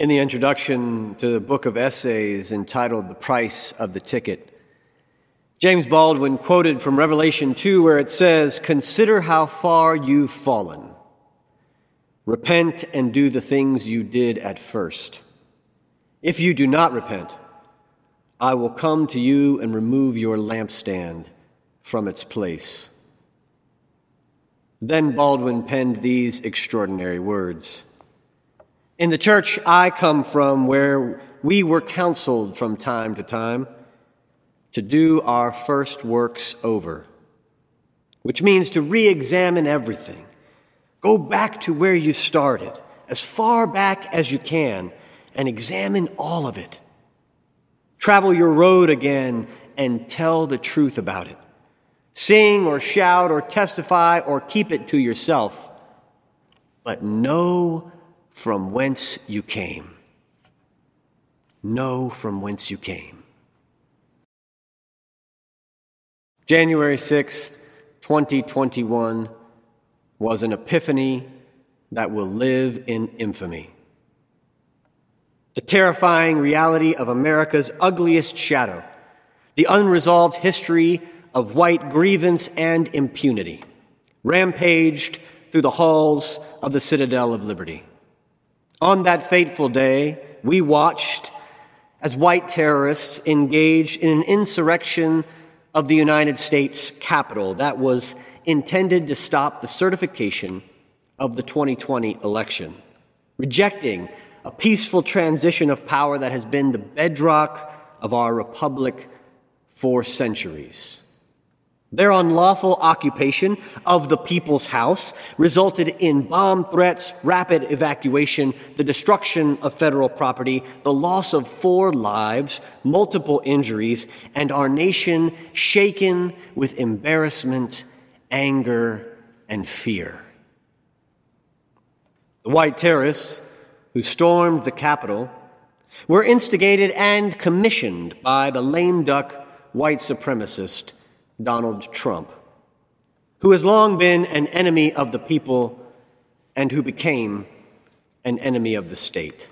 In the introduction to the book of essays entitled The Price of the Ticket, James Baldwin quoted from Revelation 2, where it says, Consider how far you've fallen. Repent and do the things you did at first. If you do not repent, I will come to you and remove your lampstand from its place. Then Baldwin penned these extraordinary words In the church I come from, where we were counseled from time to time to do our first works over, which means to re examine everything. Go back to where you started, as far back as you can, and examine all of it. Travel your road again and tell the truth about it. Sing or shout or testify or keep it to yourself, but know from whence you came. Know from whence you came. January 6th, 2021 was an epiphany that will live in infamy. The terrifying reality of America's ugliest shadow, the unresolved history of white grievance and impunity, rampaged through the halls of the Citadel of Liberty. On that fateful day, we watched as white terrorists engaged in an insurrection of the United States Capitol that was intended to stop the certification of the 2020 election, rejecting a peaceful transition of power that has been the bedrock of our republic for centuries. Their unlawful occupation of the people's house resulted in bomb threats, rapid evacuation, the destruction of federal property, the loss of four lives, multiple injuries, and our nation shaken with embarrassment, anger, and fear. The white terrorists who stormed the Capitol were instigated and commissioned by the lame duck white supremacist Donald Trump, who has long been an enemy of the people and who became an enemy of the state.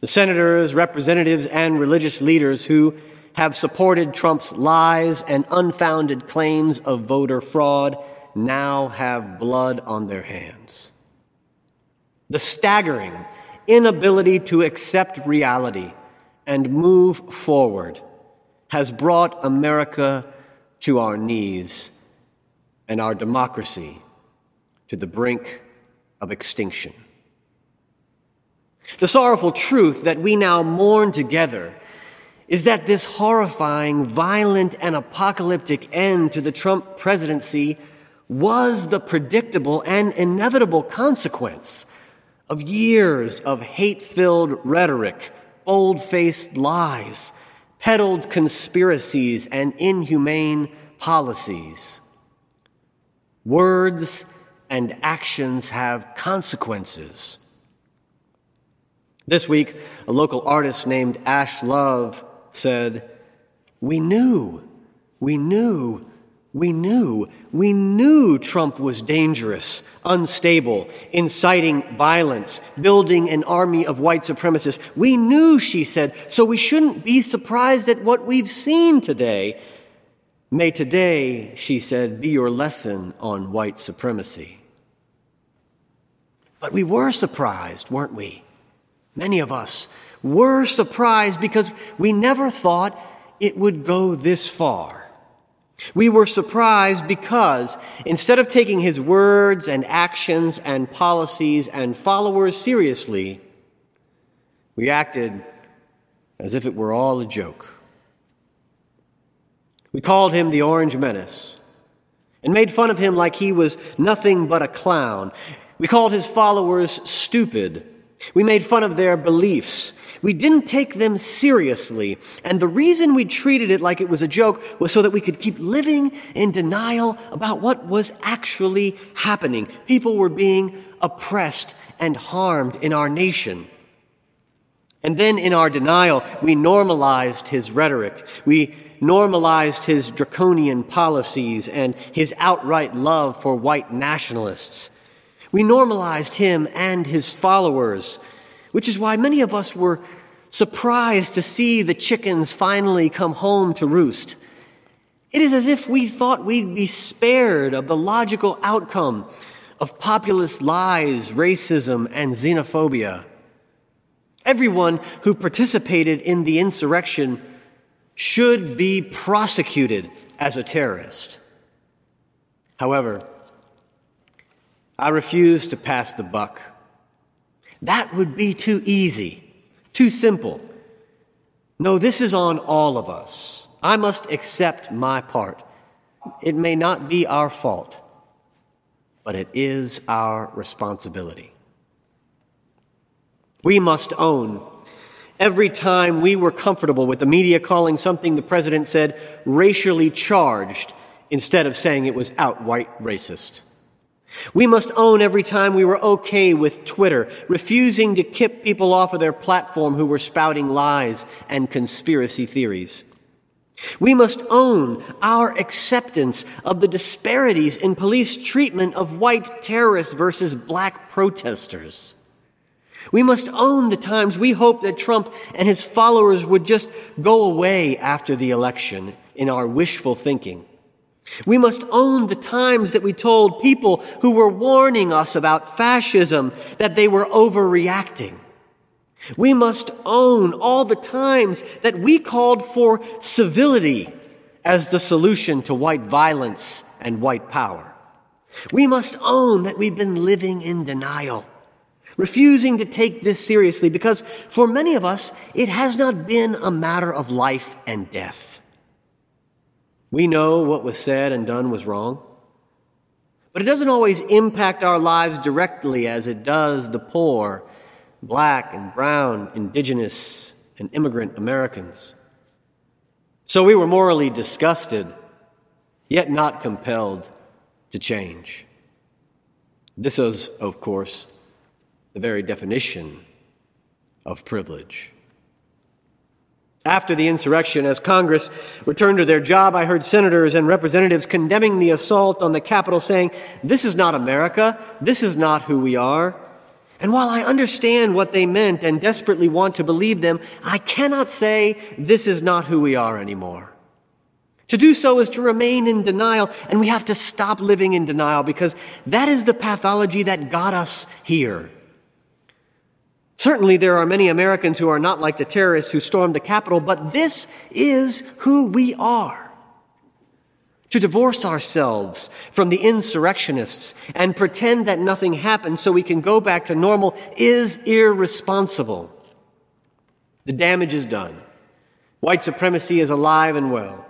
The senators, representatives, and religious leaders who have supported Trump's lies and unfounded claims of voter fraud now have blood on their hands. The staggering inability to accept reality and move forward has brought America to our knees and our democracy to the brink of extinction. The sorrowful truth that we now mourn together is that this horrifying, violent, and apocalyptic end to the Trump presidency was the predictable and inevitable consequence of years of hate filled rhetoric, bold faced lies, peddled conspiracies and inhumane policies. Words and actions have consequences. This week, a local artist named Ash Love said, We knew, we knew we knew, we knew Trump was dangerous, unstable, inciting violence, building an army of white supremacists. We knew, she said, so we shouldn't be surprised at what we've seen today. May today, she said, be your lesson on white supremacy. But we were surprised, weren't we? Many of us were surprised because we never thought it would go this far. We were surprised because instead of taking his words and actions and policies and followers seriously, we acted as if it were all a joke. We called him the Orange Menace and made fun of him like he was nothing but a clown. We called his followers stupid. We made fun of their beliefs we didn't take them seriously. And the reason we treated it like it was a joke was so that we could keep living in denial about what was actually happening. People were being oppressed and harmed in our nation. And then in our denial, we normalized his rhetoric. We normalized his draconian policies and his outright love for white nationalists. We normalized him and his followers which is why many of us were surprised to see the chickens finally come home to roost. It is as if we thought we'd be spared of the logical outcome of populist lies, racism, and xenophobia. Everyone who participated in the insurrection should be prosecuted as a terrorist. However, I refuse to pass the buck. That would be too easy, too simple. No, this is on all of us. I must accept my part. It may not be our fault, but it is our responsibility. We must own every time we were comfortable with the media calling something the president said racially charged instead of saying it was outright racist. We must own every time we were okay with Twitter, refusing to kick people off of their platform who were spouting lies and conspiracy theories. We must own our acceptance of the disparities in police treatment of white terrorists versus black protesters. We must own the times we hoped that Trump and his followers would just go away after the election in our wishful thinking. We must own the times that we told people who were warning us about fascism that they were overreacting. We must own all the times that we called for civility as the solution to white violence and white power. We must own that we've been living in denial, refusing to take this seriously because for many of us, it has not been a matter of life and death. We know what was said and done was wrong, but it doesn't always impact our lives directly as it does the poor, black and brown, indigenous, and immigrant Americans. So we were morally disgusted, yet not compelled to change. This is, of course, the very definition of privilege. After the insurrection, as Congress returned to their job, I heard senators and representatives condemning the assault on the Capitol, saying, This is not America. This is not who we are. And while I understand what they meant and desperately want to believe them, I cannot say this is not who we are anymore. To do so is to remain in denial, and we have to stop living in denial because that is the pathology that got us here. Certainly, there are many Americans who are not like the terrorists who stormed the Capitol, but this is who we are. To divorce ourselves from the insurrectionists and pretend that nothing happened so we can go back to normal is irresponsible. The damage is done. White supremacy is alive and well.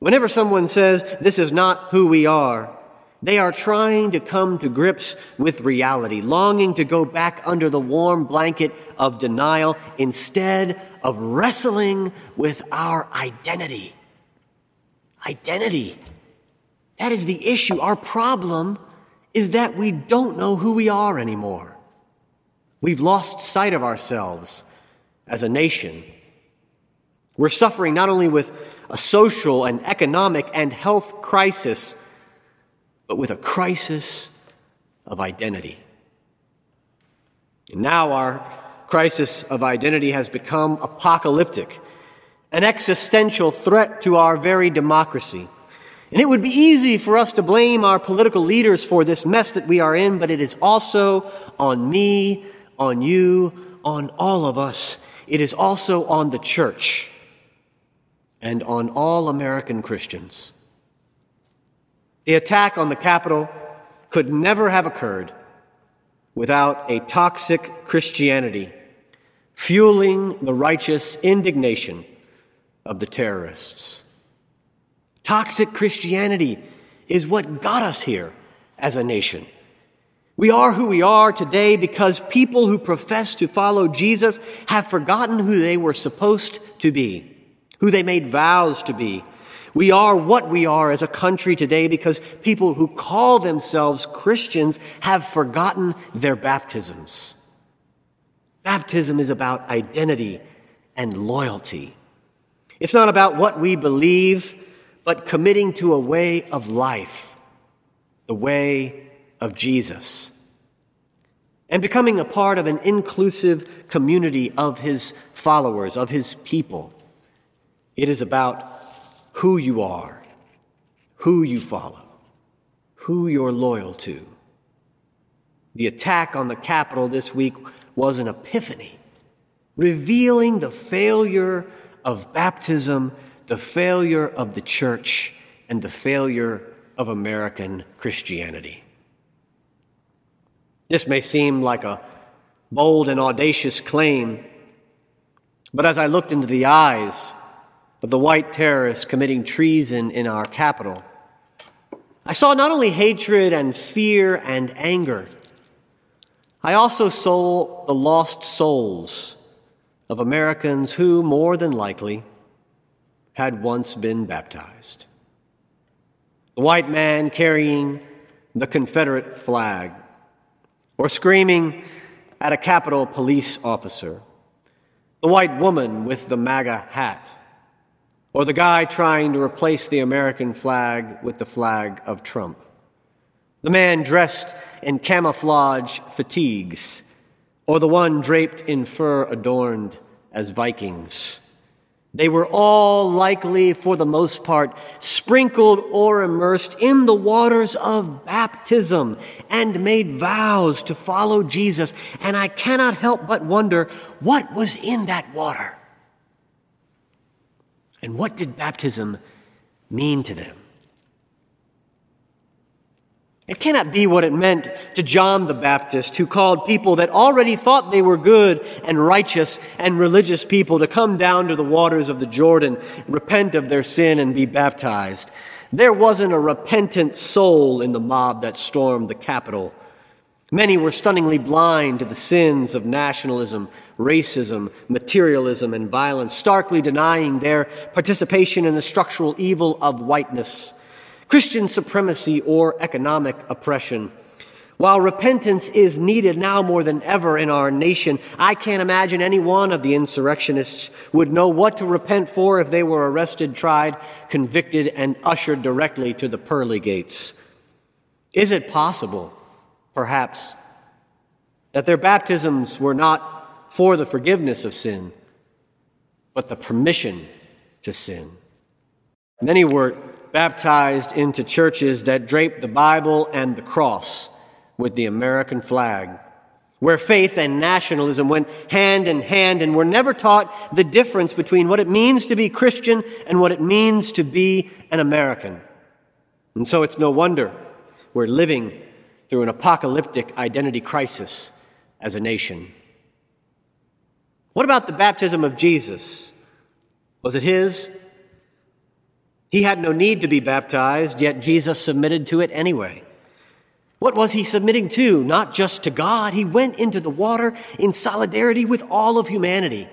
Whenever someone says, This is not who we are, they are trying to come to grips with reality, longing to go back under the warm blanket of denial instead of wrestling with our identity. Identity. That is the issue. Our problem is that we don't know who we are anymore. We've lost sight of ourselves as a nation. We're suffering not only with a social and economic and health crisis, but with a crisis of identity. And now our crisis of identity has become apocalyptic, an existential threat to our very democracy. And it would be easy for us to blame our political leaders for this mess that we are in, but it is also on me, on you, on all of us. It is also on the church and on all American Christians. The attack on the Capitol could never have occurred without a toxic Christianity fueling the righteous indignation of the terrorists. Toxic Christianity is what got us here as a nation. We are who we are today because people who profess to follow Jesus have forgotten who they were supposed to be, who they made vows to be, we are what we are as a country today because people who call themselves Christians have forgotten their baptisms. Baptism is about identity and loyalty. It's not about what we believe, but committing to a way of life, the way of Jesus. and becoming a part of an inclusive community of his followers, of his people. It is about who you are, who you follow, who you're loyal to. The attack on the Capitol this week was an epiphany, revealing the failure of baptism, the failure of the church, and the failure of American Christianity. This may seem like a bold and audacious claim, but as I looked into the eyes of the white terrorists committing treason in our capital, I saw not only hatred and fear and anger, I also saw the lost souls of Americans who, more than likely, had once been baptized. The white man carrying the Confederate flag, or screaming at a Capitol police officer, the white woman with the MAGA hat, or the guy trying to replace the American flag with the flag of Trump, the man dressed in camouflage fatigues, or the one draped in fur adorned as Vikings. They were all likely, for the most part, sprinkled or immersed in the waters of baptism and made vows to follow Jesus. And I cannot help but wonder what was in that water. And what did baptism mean to them? It cannot be what it meant to John the Baptist, who called people that already thought they were good and righteous and religious people to come down to the waters of the Jordan, repent of their sin, and be baptized. There wasn't a repentant soul in the mob that stormed the Capitol. Many were stunningly blind to the sins of nationalism, racism, materialism, and violence, starkly denying their participation in the structural evil of whiteness. Christian supremacy or economic oppression. While repentance is needed now more than ever in our nation, I can't imagine any one of the insurrectionists would know what to repent for if they were arrested, tried, convicted, and ushered directly to the pearly gates. Is it possible, perhaps, that their baptisms were not for the forgiveness of sin, but the permission to sin? Many were baptized into churches that draped the Bible and the cross with the American flag, where faith and nationalism went hand in hand and were never taught the difference between what it means to be Christian and what it means to be an American. And so it's no wonder we're living through an apocalyptic identity crisis as a nation. What about the baptism of Jesus? Was it his? He had no need to be baptized, yet Jesus submitted to it anyway. What was he submitting to? Not just to God. He went into the water in solidarity with all of humanity,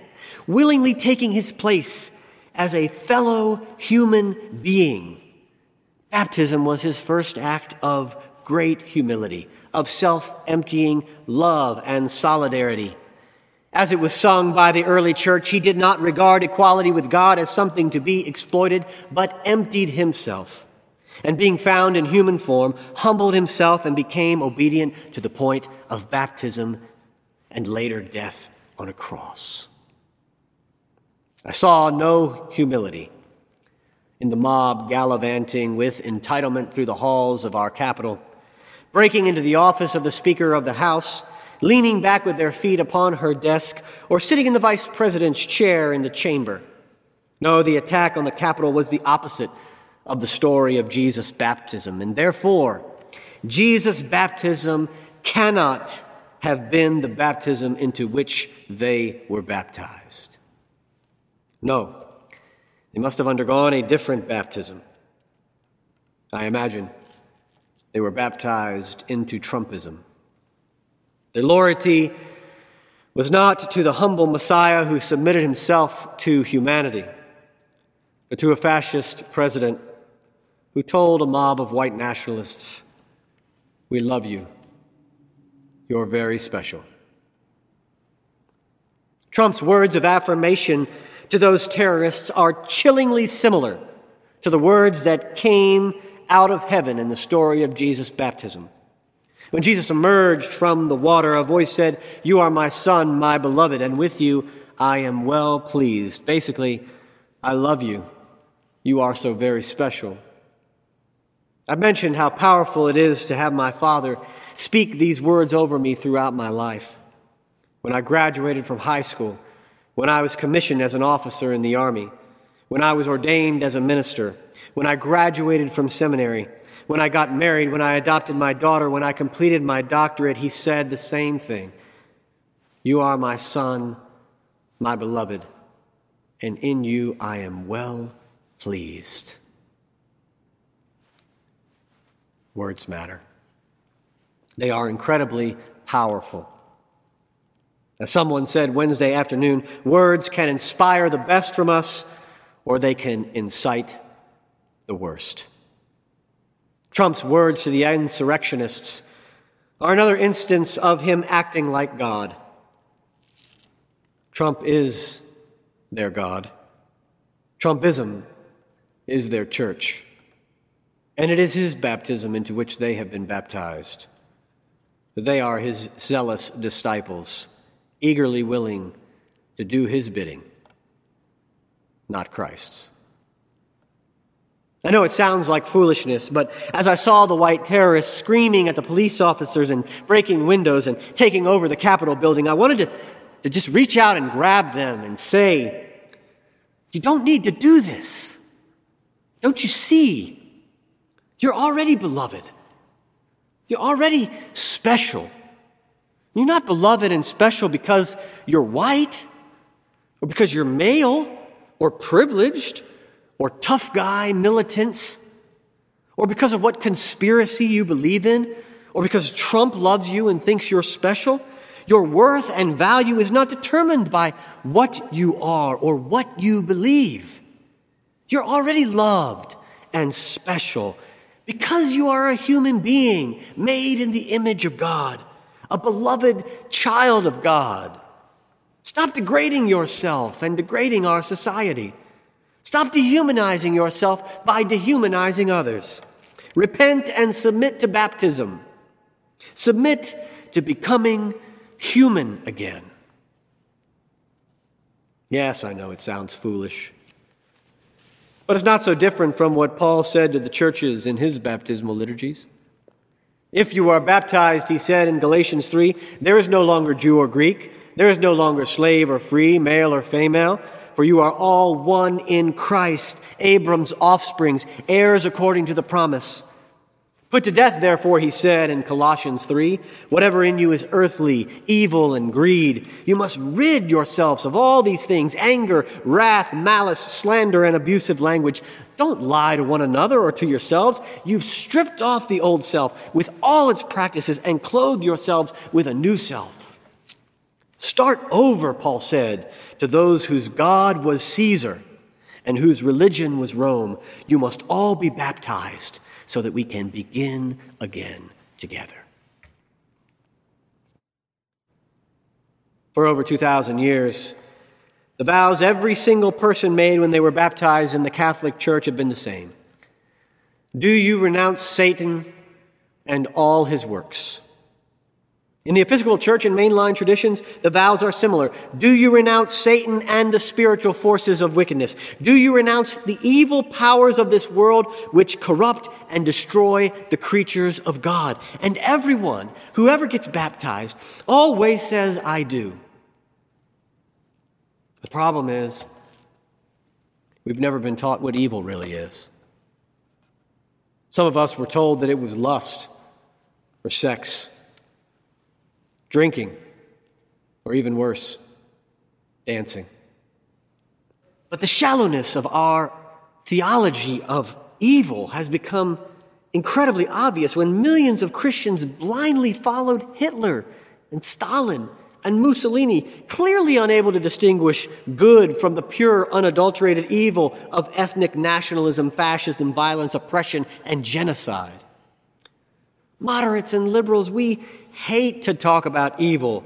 willingly taking his place as a fellow human being. Baptism was his first act of great humility, of self emptying love and solidarity. As it was sung by the early church, he did not regard equality with God as something to be exploited, but emptied himself. And being found in human form, humbled himself and became obedient to the point of baptism and later death on a cross. I saw no humility in the mob gallivanting with entitlement through the halls of our capital, breaking into the office of the Speaker of the House leaning back with their feet upon her desk, or sitting in the vice president's chair in the chamber. No, the attack on the Capitol was the opposite of the story of Jesus' baptism, and therefore, Jesus' baptism cannot have been the baptism into which they were baptized. No, they must have undergone a different baptism. I imagine they were baptized into Trumpism. Their loyalty was not to the humble Messiah who submitted himself to humanity, but to a fascist president who told a mob of white nationalists, We love you. You're very special. Trump's words of affirmation to those terrorists are chillingly similar to the words that came out of heaven in the story of Jesus' baptism. When Jesus emerged from the water, a voice said, You are my son, my beloved, and with you I am well pleased. Basically, I love you. You are so very special. I've mentioned how powerful it is to have my father speak these words over me throughout my life. When I graduated from high school, when I was commissioned as an officer in the Army, when I was ordained as a minister, when I graduated from seminary, when I got married, when I adopted my daughter, when I completed my doctorate, he said the same thing You are my son, my beloved, and in you I am well pleased. Words matter. They are incredibly powerful. As someone said Wednesday afternoon, words can inspire the best from us or they can incite the worst. Trump's words to the insurrectionists are another instance of him acting like God. Trump is their God. Trumpism is their church. And it is his baptism into which they have been baptized. They are his zealous disciples eagerly willing to do his bidding, not Christ's. I know it sounds like foolishness, but as I saw the white terrorists screaming at the police officers and breaking windows and taking over the Capitol building, I wanted to, to just reach out and grab them and say, You don't need to do this. Don't you see? You're already beloved. You're already special. You're not beloved and special because you're white or because you're male or privileged or tough guy militants or because of what conspiracy you believe in or because Trump loves you and thinks you're special. Your worth and value is not determined by what you are or what you believe. You're already loved and special because you are a human being made in the image of God a beloved child of God. Stop degrading yourself and degrading our society. Stop dehumanizing yourself by dehumanizing others. Repent and submit to baptism. Submit to becoming human again. Yes, I know it sounds foolish. But it's not so different from what Paul said to the churches in his baptismal liturgies. If you are baptized, he said in Galatians 3, there is no longer Jew or Greek, there is no longer slave or free, male or female, for you are all one in Christ, Abram's offsprings, heirs according to the promise. Put to death, therefore, he said in Colossians 3, whatever in you is earthly, evil, and greed. You must rid yourselves of all these things anger, wrath, malice, slander, and abusive language. Don't lie to one another or to yourselves. You've stripped off the old self with all its practices and clothed yourselves with a new self. Start over, Paul said, to those whose God was Caesar and whose religion was Rome. You must all be baptized so that we can begin again together. For over 2,000 years, the vows every single person made when they were baptized in the Catholic Church have been the same. Do you renounce Satan and all his works? In the Episcopal Church and mainline traditions, the vows are similar. Do you renounce Satan and the spiritual forces of wickedness? Do you renounce the evil powers of this world which corrupt and destroy the creatures of God? And everyone, whoever gets baptized, always says, I do. The problem is, we've never been taught what evil really is. Some of us were told that it was lust or sex drinking, or even worse, dancing. But the shallowness of our theology of evil has become incredibly obvious when millions of Christians blindly followed Hitler and Stalin and Mussolini, clearly unable to distinguish good from the pure, unadulterated evil of ethnic nationalism, fascism, violence, oppression, and genocide. Moderates and liberals, we hate to talk about evil,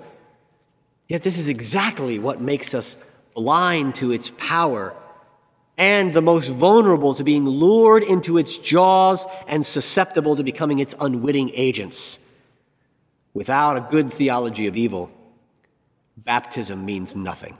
yet this is exactly what makes us blind to its power and the most vulnerable to being lured into its jaws and susceptible to becoming its unwitting agents. without a good theology of evil, baptism means nothing.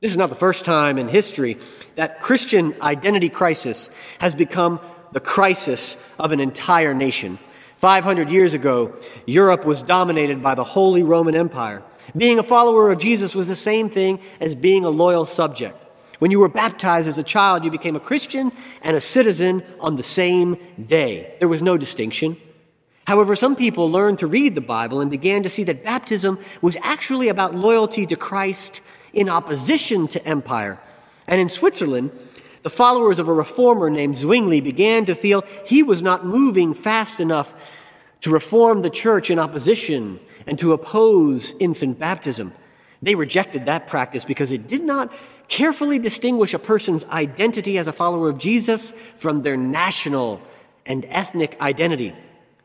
This is not the first time in history that Christian identity crisis has become the crisis of an entire nation. 500 years ago, Europe was dominated by the Holy Roman Empire. Being a follower of Jesus was the same thing as being a loyal subject. When you were baptized as a child, you became a Christian and a citizen on the same day. There was no distinction. However, some people learned to read the Bible and began to see that baptism was actually about loyalty to Christ in opposition to empire. And in Switzerland, the followers of a reformer named Zwingli began to feel he was not moving fast enough to reform the church in opposition and to oppose infant baptism. They rejected that practice because it did not carefully distinguish a person's identity as a follower of Jesus from their national and ethnic identity.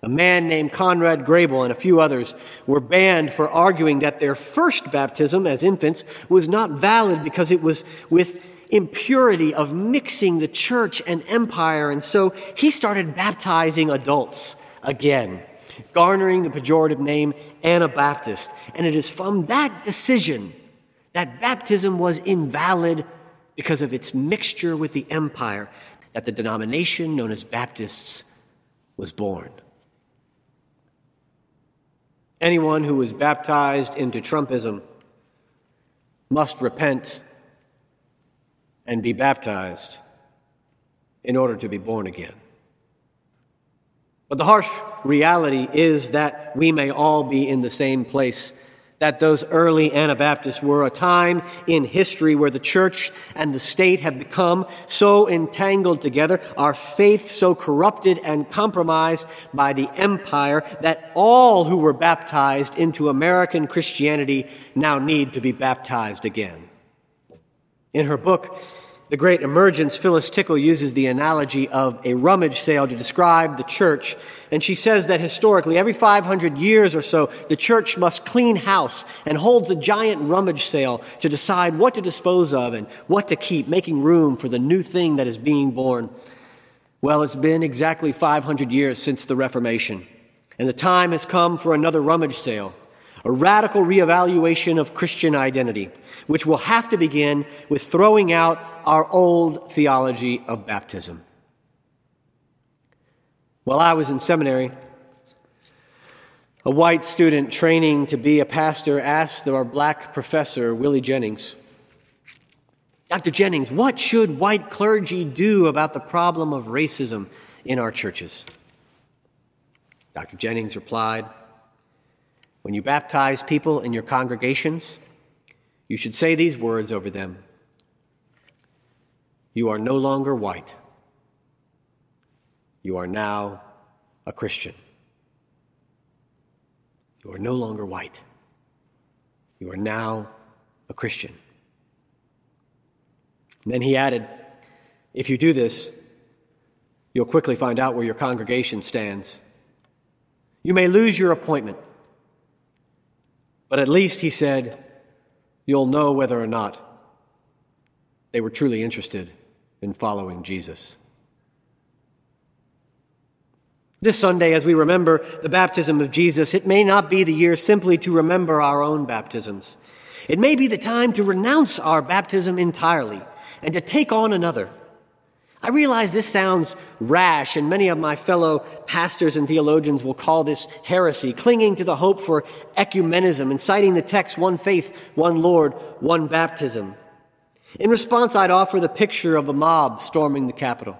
A man named Conrad Grebel and a few others were banned for arguing that their first baptism as infants was not valid because it was with impurity of mixing the church and empire. And so he started baptizing adults again, garnering the pejorative name Anabaptist. And it is from that decision that baptism was invalid because of its mixture with the empire that the denomination known as Baptists was born. Anyone who was baptized into Trumpism must repent and be baptized in order to be born again. But the harsh reality is that we may all be in the same place that those early Anabaptists were a time in history where the church and the state have become so entangled together, our faith so corrupted and compromised by the empire that all who were baptized into American Christianity now need to be baptized again. In her book, the great emergence, Phyllis Tickle uses the analogy of a rummage sale to describe the church. And she says that historically, every 500 years or so, the church must clean house and holds a giant rummage sale to decide what to dispose of and what to keep, making room for the new thing that is being born. Well, it's been exactly 500 years since the Reformation, and the time has come for another rummage sale a radical reevaluation of Christian identity, which will have to begin with throwing out our old theology of baptism. While I was in seminary, a white student training to be a pastor asked our black professor, Willie Jennings, Dr. Jennings, what should white clergy do about the problem of racism in our churches? Dr. Jennings replied, when you baptize people in your congregations, you should say these words over them You are no longer white. You are now a Christian. You are no longer white. You are now a Christian. And then he added, If you do this, you'll quickly find out where your congregation stands. You may lose your appointment. But at least, he said, you'll know whether or not they were truly interested in following Jesus. This Sunday, as we remember the baptism of Jesus, it may not be the year simply to remember our own baptisms. It may be the time to renounce our baptism entirely and to take on another. I realize this sounds rash, and many of my fellow pastors and theologians will call this heresy, clinging to the hope for ecumenism and citing the text, one faith, one Lord, one baptism. In response, I'd offer the picture of a mob storming the Capitol.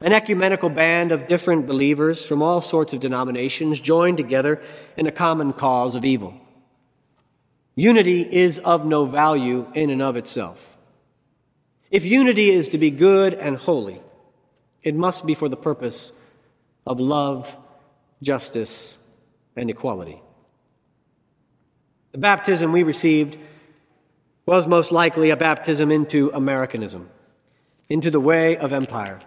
An ecumenical band of different believers from all sorts of denominations joined together in a common cause of evil. Unity is of no value in and of itself. If unity is to be good and holy, it must be for the purpose of love, justice, and equality. The baptism we received was most likely a baptism into Americanism, into the way of empire.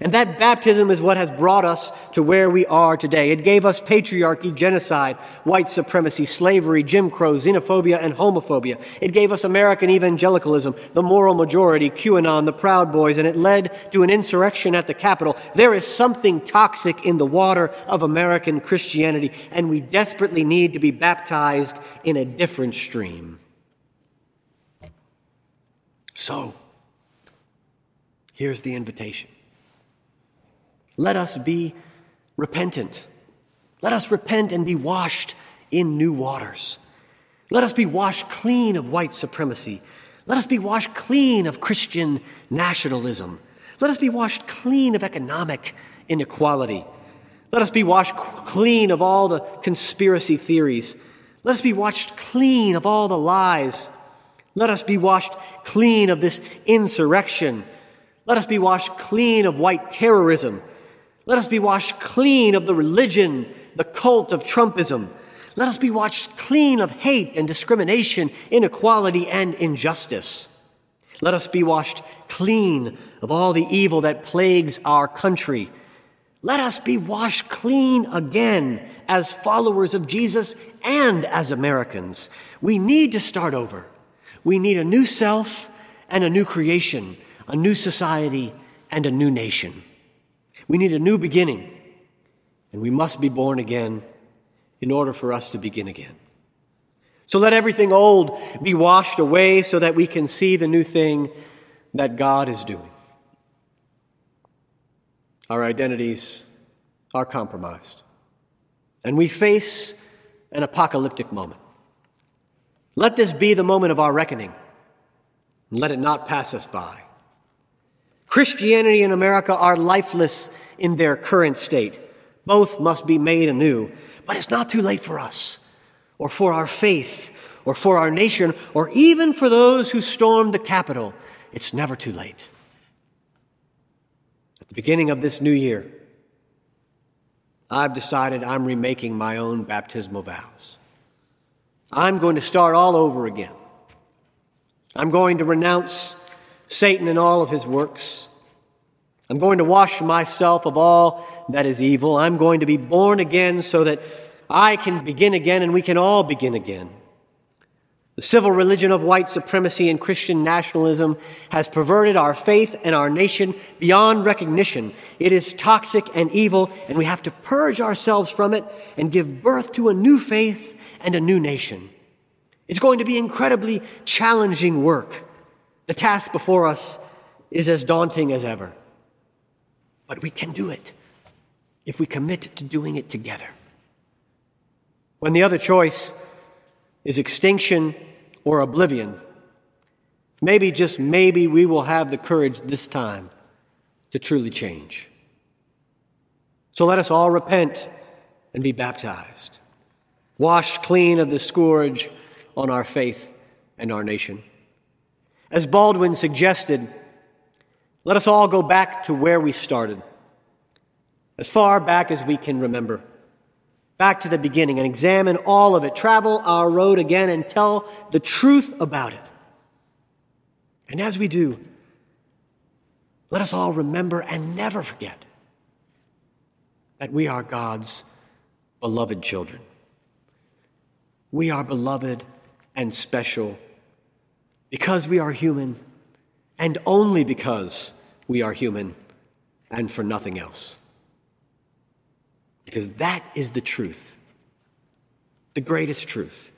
And that baptism is what has brought us to where we are today. It gave us patriarchy, genocide, white supremacy, slavery, Jim Crow, xenophobia, and homophobia. It gave us American evangelicalism, the moral majority, QAnon, the Proud Boys, and it led to an insurrection at the Capitol. There is something toxic in the water of American Christianity, and we desperately need to be baptized in a different stream. So, here's the invitation. Let us be repentant. Let us repent and be washed in new waters. Let us be washed clean of white supremacy. Let us be washed clean of Christian nationalism. Let us be washed clean of economic inequality. Let us be washed clean of all the conspiracy theories. Let us be washed clean of all the lies. Let us be washed clean of this insurrection. Let us be washed clean of white terrorism. Let us be washed clean of the religion, the cult of Trumpism. Let us be washed clean of hate and discrimination, inequality and injustice. Let us be washed clean of all the evil that plagues our country. Let us be washed clean again as followers of Jesus and as Americans. We need to start over. We need a new self and a new creation, a new society and a new nation. We need a new beginning, and we must be born again in order for us to begin again. So let everything old be washed away so that we can see the new thing that God is doing. Our identities are compromised, and we face an apocalyptic moment. Let this be the moment of our reckoning, and let it not pass us by. Christianity and America are lifeless in their current state. Both must be made anew. But it's not too late for us, or for our faith, or for our nation, or even for those who stormed the Capitol. It's never too late. At the beginning of this new year, I've decided I'm remaking my own baptismal vows. I'm going to start all over again. I'm going to renounce Satan and all of his works. I'm going to wash myself of all that is evil. I'm going to be born again so that I can begin again and we can all begin again. The civil religion of white supremacy and Christian nationalism has perverted our faith and our nation beyond recognition. It is toxic and evil, and we have to purge ourselves from it and give birth to a new faith and a new nation. It's going to be incredibly challenging work. The task before us is as daunting as ever. But we can do it if we commit to doing it together. When the other choice is extinction or oblivion, maybe, just maybe, we will have the courage this time to truly change. So let us all repent and be baptized, washed clean of the scourge on our faith and our nation. As Baldwin suggested, let us all go back to where we started, as far back as we can remember, back to the beginning, and examine all of it, travel our road again, and tell the truth about it. And as we do, let us all remember and never forget that we are God's beloved children. We are beloved and special because we are human, and only because we are human, and for nothing else. Because that is the truth, the greatest truth,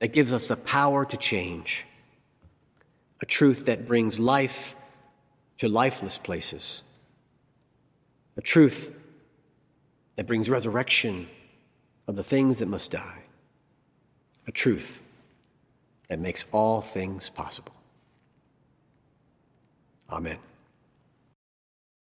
that gives us the power to change, a truth that brings life to lifeless places, a truth that brings resurrection of the things that must die, a truth that makes all things possible. Amen.